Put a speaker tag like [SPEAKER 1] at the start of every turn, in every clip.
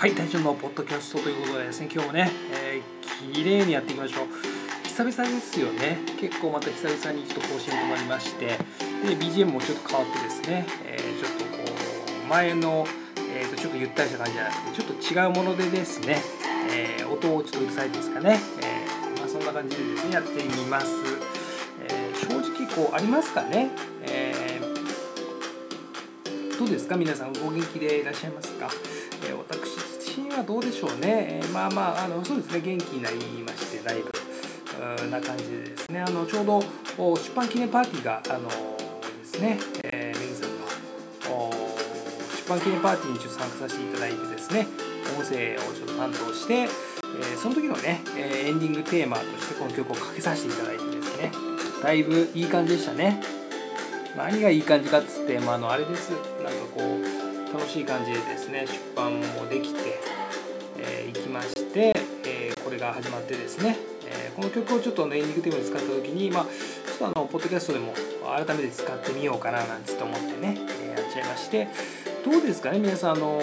[SPEAKER 1] はい大丈夫のポッドキャストということでですね今日もね、えー、綺麗にやっていきましょう。久々ですよね。結構また久々にちょっと更新止まりましてで BGM もちょっと変わってですね、えー、ちょっとこう前の、えー、とちょっとゆったりした感じじゃなくてちょっと違うものでですね、えー、音をちょっとうるさいですかね、え、まあ、そんな感じでですねやってみます、え正直こうありますかね、えどうですか？皆さんお元気でいらっしゃいますか、え私自身はどうでしょうね、えまあまああのそうですね。元気になりましてだいぶな感じでですね。あのちょうど出版記念パーティーがあのですね、えー、メグさんの出版記念パーティーにちょっと参加させていただいてですね。音声をちょっと担当して、えー、その時のねエンディングテーマとしてこの曲をかけさせていただいてですね。だいぶいい感じでしたね。何がいい感じかっつって、まあ、あのあれです。なんかこう楽しい感じでですね出版もできて、えー、きまして、えー、これが始まってですね、えー、この曲をちょっと、ね、エンディングテーマに使った時に、まあ、ちょっとあのポッドキャストでも改めて使ってみようかななんつって思ってね、えやっちゃいましてどうですかね皆さんあの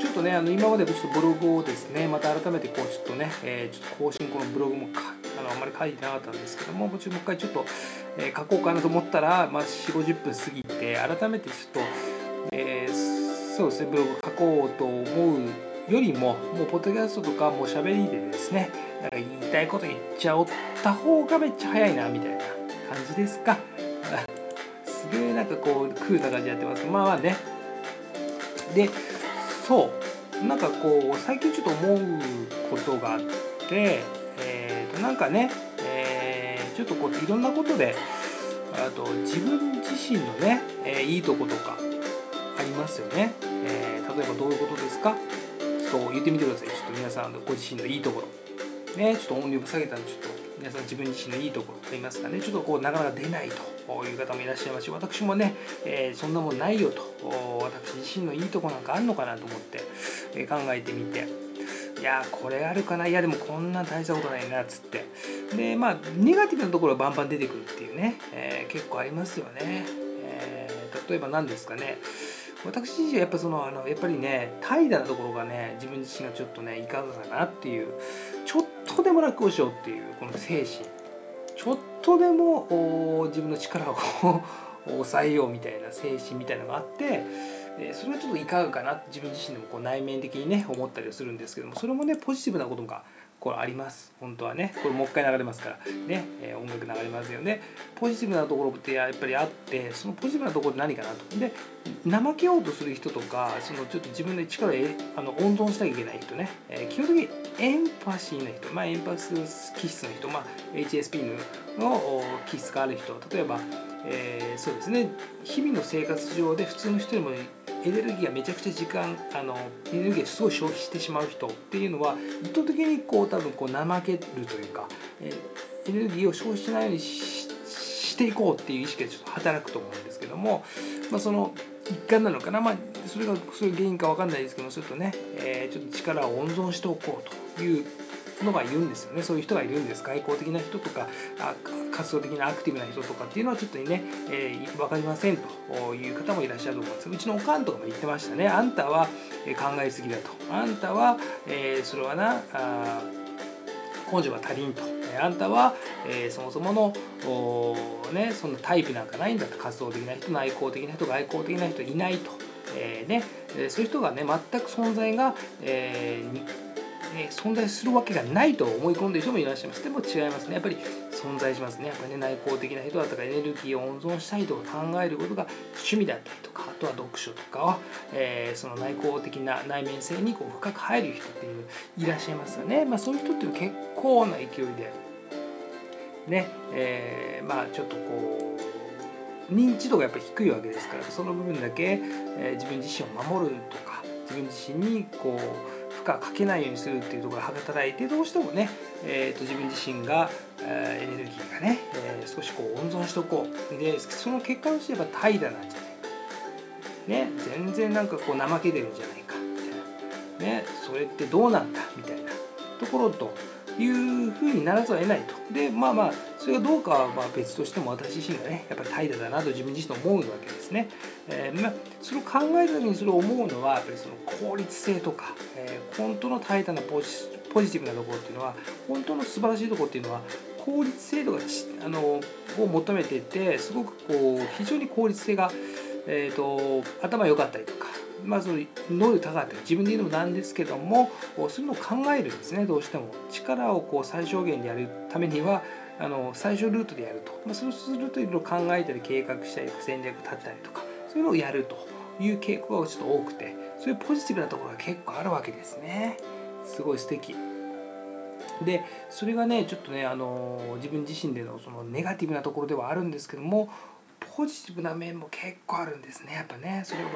[SPEAKER 1] ちょっとねあの今までちょっとブログをですねまた改めてこうちょっとね、えちょっと更新このブログもあのあんまり書いてなかったんですけどももう一回ちょっと、え書こうかなと思ったら、まあ、4 5 0分過ぎて改めてちょっと、そうですね。ブログ書こうと思うよりももうポッドキャストとかもう喋りでですねなんか言いたいこと言っちゃおった方がめっちゃ早いなみたいな感じですか。すげえなんかこうクールな感じやってます。まあまあね。でそう。なんかこう最近ちょっと思うことがあってえー、となんかね、えー、ちょっとこういろんなことであと自分自身のね、えー、いいとことかありますよね、えー、例えばどういうことですか？ちょっと言ってみてください。ちょっと皆さんのご自身のいいところ。ねちょっと音量下げたんでちょっと皆さん自分自身のいいところと言いますかね。ちょっとこうなかなか出ないという方もいらっしゃいますし私もね、えー、そんなもんないよと。私自身のいいとこなんかあるのかなと思って、え考えてみて。いやこれあるかな？いやでもこんな大したことないなっつって。でまあネガティブなところがバンバン出てくるっていうね、えー、結構ありますよね、え、例えば何ですかね？私自身はやっぱそのあのやっぱりね怠惰なところがね自分自身がちょっとねいかがかなっていうちょっとでも楽をしようっていうこの精神。ちょっとでも自分の力を抑えようみたいな精神みたいなのがあってそれはちょっといかがかな自分自身でもこう内面的にね思ったりするんですけどもそれもねポジティブなことがこれあります。本当はね。これもう一回流れますから。ね、えー、音楽流れますよね。ポジティブなところってやっぱりあってそのポジティブなところって何かなと。で怠けようとする人とかそのちょっと自分で力をあの温存しなきゃいけない人ね、えー、基本的にエンパシーな人。まあエンパス気質の人。まあ HSP の気質がある人。例えばえー、そうですね。日々の生活上で普通の人よりもエネルギーがめちゃくちゃ時間あのエネルギーをすごい消費してしまう人っていうのは意図的にこう多分こう怠けるというか、え、エネルギーを消費しないようにしていこうっていう意識がちょっと働くと思うんですけども、まあ、その一環なのかな、まあ、それがそういう原因か分かんないですけどそれとね、えー、ちょっと力を温存しておこうというのがいるんですよね。そういう人がいるんです外交的な人とか活動的なアクティブな人とかっていうのはちょっとね、えー、分かりませんという方もいらっしゃると思うんですうちのおかんとかも言ってましたね。あんたは考えすぎだと。あんたは、えー、それはなあ根性が足りんと。あんたは、えー、そもそものね、そんなタイプなんかないんだと。活動的な人内向的な人外交的な人いないと、えーね、そういう人がね全く存在が、えーえ存在するわけがないと思い込んでいる人もいらっしゃいます。でも違いますね。やっぱり存在しますね。やっぱりね内向的な人だとかエネルギーを温存したりとか考えることが趣味だったりとかあとは読書とかは、えー、その内向的な内面性にこう深く入る人っていういらっしゃいますよね、まあ、そういう人っていうのは結構な勢いでねえー、まあちょっとこう認知度がやっぱり低いわけですからその部分だけ、え、自分自身を守るとか自分自身にこう荷かけないようにするっていうところが働いてどうしてもね、えーと、自分自身が、えー、エネルギーがね、えー、少しこう温存しておこう。でその結果としてやっぱ怠惰なんじゃないか、ね、全然なんかこう怠けてるんじゃないか。みたいな、ね、それってどうなんだ？みたいなところというふうにならざるを得ないと。でまあまあそれがどうかはまあ別としても私自身がねやっぱり怠惰だなと自分自身思うわけですね。えー、まあ、それを考えた時にそれを思うのはやっぱりその効率性とか、えー、本当のタイタなポジポジティブなところっていうのは本当の素晴らしいところっていうのは効率性度があのを求めていてすごくこう非常に効率性が、えーと、頭良かったりとか、まあ、その能力高かった自分で言うのもなんですけどもそういうのを考えるんですね。どうしても。力をこう最小限でやるためにはあの最小ルートでやると、まあ、そうするといろいろ考えたり計画したり戦略立ったりとかそういうのをやるという傾向がちょっと多くてそういうポジティブなところが結構あるわけですね。すごい素敵。でそれがねちょっとねあの自分自身でのそのネガティブなところではあるんですけどもポジティブな面も結構あるんですね。やっぱねそれは。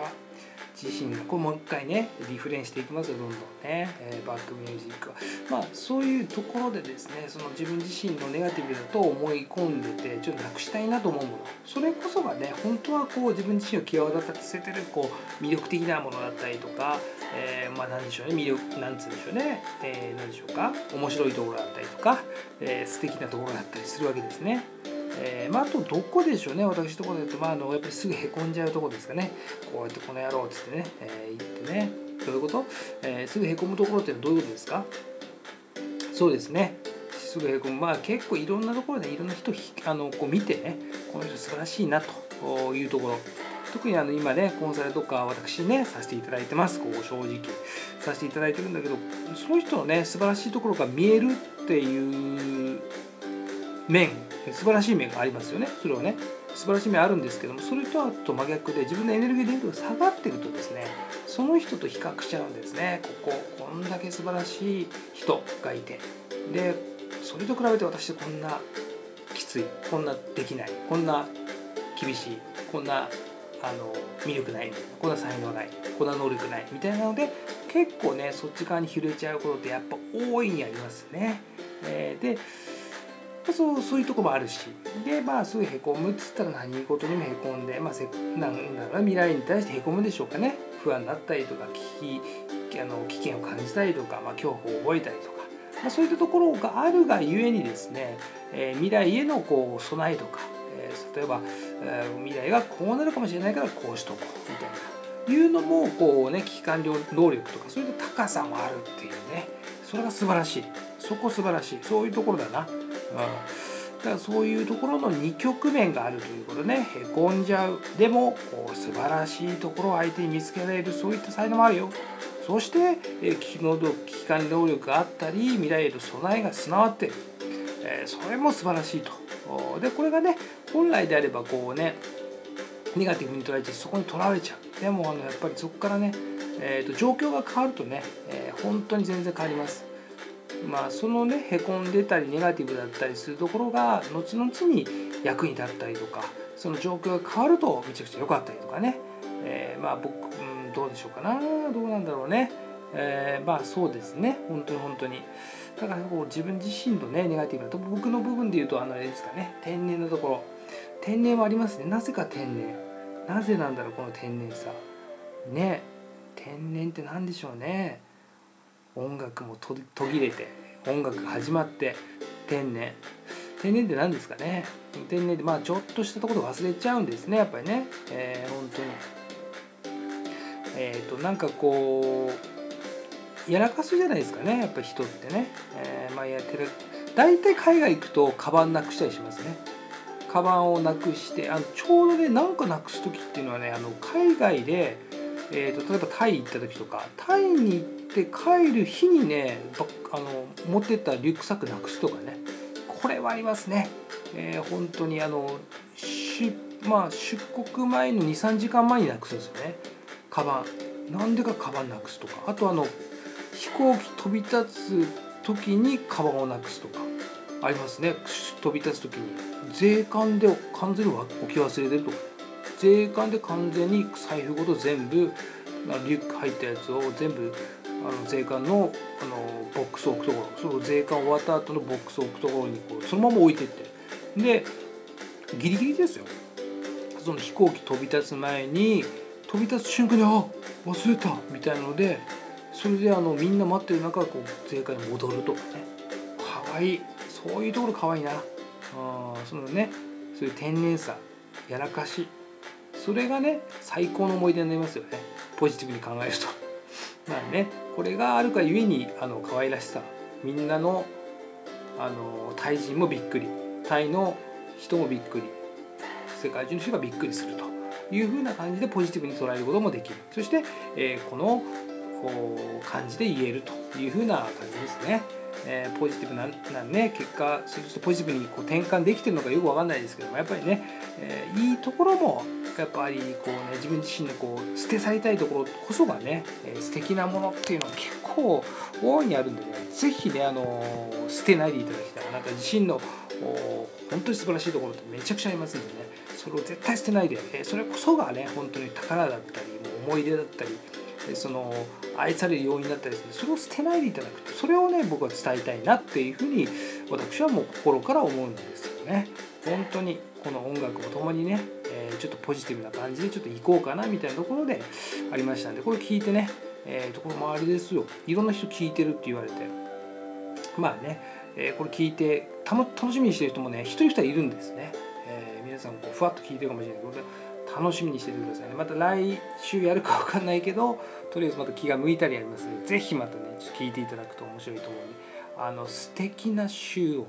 [SPEAKER 1] 自身が。これもう一回ねリフレインしていきますよどんどんね、えー、バックミュージックは。まあそういうところでですねその自分自身のネガティブだと思い込んでてちょっとなくしたいなと思うもの。それこそがね本当はこう自分自身を際立たせてるこう魅力的なものだったりとか、えー、まあ何でしょうね魅力なんつうんでしょうね、えー、何でしょうか。面白いところだったりとか、えー、素敵なところだったりするわけですね。えー、まあ、あとどこでしょうね。私のところで言うと、まあ、あのやっぱりすぐへこんじゃうとこですかね。こうやってこの野郎っつってね、えー、言ってね。どういうこと、えー、すぐへこむところってどういうことですか？そうですね。すぐへこむ。まあ結構いろんなところでいろんな人あのこう見てねこの人素晴らしいなというところ。特にあの今ねコンサルとか私ねさせていただいてます。こう正直させていただいてるんだけどその人のね素晴らしいところが見えるっていう面素晴らしい面がありますよね。それはね。素晴らしい面あるんですけどもそれとはと真逆で自分のエネルギー電力が下がってるとですねその人と比較しちゃうんですね。こここんだけ素晴らしい人がいて。でそれと比べて私ってこんなきついこんなできないこんな厳しいこんなあの魅力ないこんな才能ないこんな能力ないみたいなので結構ねそっち側に触れちゃうことってやっぱ大いにありますね。えー、でそうそういうとこもあるし。でまあすぐへこむっつったら何事にもへこんで、まあ、せなんだろう未来に対してへこむでしょうかね。不安になったりとか危機あの危険を感じたりとか、まあ、恐怖を覚えたりとか、まあ、そういったところがあるがゆえにですね、えー、未来へのこう備えとか、えー、例えば、えー、未来がこうなるかもしれないからこうしとこうみたいな。いうのもこうね危機管理能力とかそういう高さもあるっていうね。それが素晴らしい。そこ素晴らしい。そういうところだな。だからそういうところの2局面があるということね。へこんじゃう。でもこう素晴らしいところを相手に見つけられるそういった才能もあるよ。そして、危機の危機管能力があったり未来への備えが備わってる、えそれも素晴らしいと。でこれがね本来であればこうねネガティブに捉えてそこにとらわれちゃう。でもあのやっぱりそこからね、えーと、状況が変わるとね、えー、本当に全然変わります。まあ、そのねへこんでたりネガティブだったりするところが後々に役に立ったりとかその状況が変わるとめちゃくちゃ良かったりとかね、えー、まあ僕、うん、どうでしょうかな。どうなんだろうね、えー、まあそうですね。本当に本当に。だからこう自分自身のねネガティブなと僕の部分で言うとあのあれですかね。天然のところ。天然もありますね。なぜか天然。なぜなんだろうこの天然さ。ね。天然って何でしょうね。音楽も途切れて音楽始まって天然。天然って何ですかね？天然ってまあちょっとしたところ忘れちゃうんですねやっぱりね、えー、本当に。えっ、ー、となんかこうやらかすじゃないですかねやっぱ人ってね、えー、まあやってる。大体海外行くとカバンなくしたりしますね。カバンをなくしてあのちょうどね何かなくす時っていうのはねあの海外で、えーと、例えばタイ行った時とかタイに行ってで帰る日にねあの持ってたリュックサックなくすとかね。これはありますね、えー、本当にあの出,、まあ、出国前の23時間前になくすんですよね。カバン。なんでかカバンなくすとか。あとあの飛行機飛び立つ時にカバンをなくすとか。ありますね。飛び立つ時に。税関で完全に置き忘れてると。か税関で完全に財布ごと全部リュック入ったやつを全部あの税関のあのボックスを置くところその税関終わった後のボックスを置くところにこうそのまま置いてって。でギリギリですよ。その飛行機飛び立つ前に飛び立つ瞬間にあ忘れたみたいなのでそれであのみんな待ってる中こう税関に戻るとかね。かわい。いそういうところかわいいな。あそのねそういう天然さやらかし。それがね最高の思い出になりますよね。ポジティブに考えると。まあね。これがあるかゆえにあの可愛らしさみんなのあのタイ人もびっくりタイの人もびっくり世界中の人がびっくりするというふうな感じでポジティブに捉えることもできるそして、えー、この感じで言えるというふうな感じですね。えー、ポジティブななね結果そしてポジティブにこう転換できてるのかよく分かんないですけどもやっぱりね、えー、いいところもやっぱりこう、ね、自分自身のこう捨て去りたいところこそがね、えー、素敵なものっていうのは結構大いにあるんでね是非ね、あのー、捨てないでいただきたい。なんか自身の本当に素晴らしいところってめちゃくちゃありますんでね。それを絶対捨てないで、えー、それこそがね本当に宝だったりもう思い出だったりその愛される要因だったりするそれを捨てないでいただくそれをね僕は伝えたいなっていうふうに私はもう心から思うんですよね。本当にこの音楽も共にね、え、ちょっとポジティブな感じでちょっと行こうかなみたいなところでありましたんでこれ聞いてね、えー、ところ周りですよいろんな人聞いてるって言われてまあね、え、これ聞いて楽しみにしてる人もね一人二人いるんですね。え、皆さんこうふわっと聞いてるかもしれないけど楽しみにしててくださいね。また来週やるか分かんないけどとりあえずまた気が向いたりありますので是非またねちょっと聞いていただくと面白いと思うんであの素敵な週を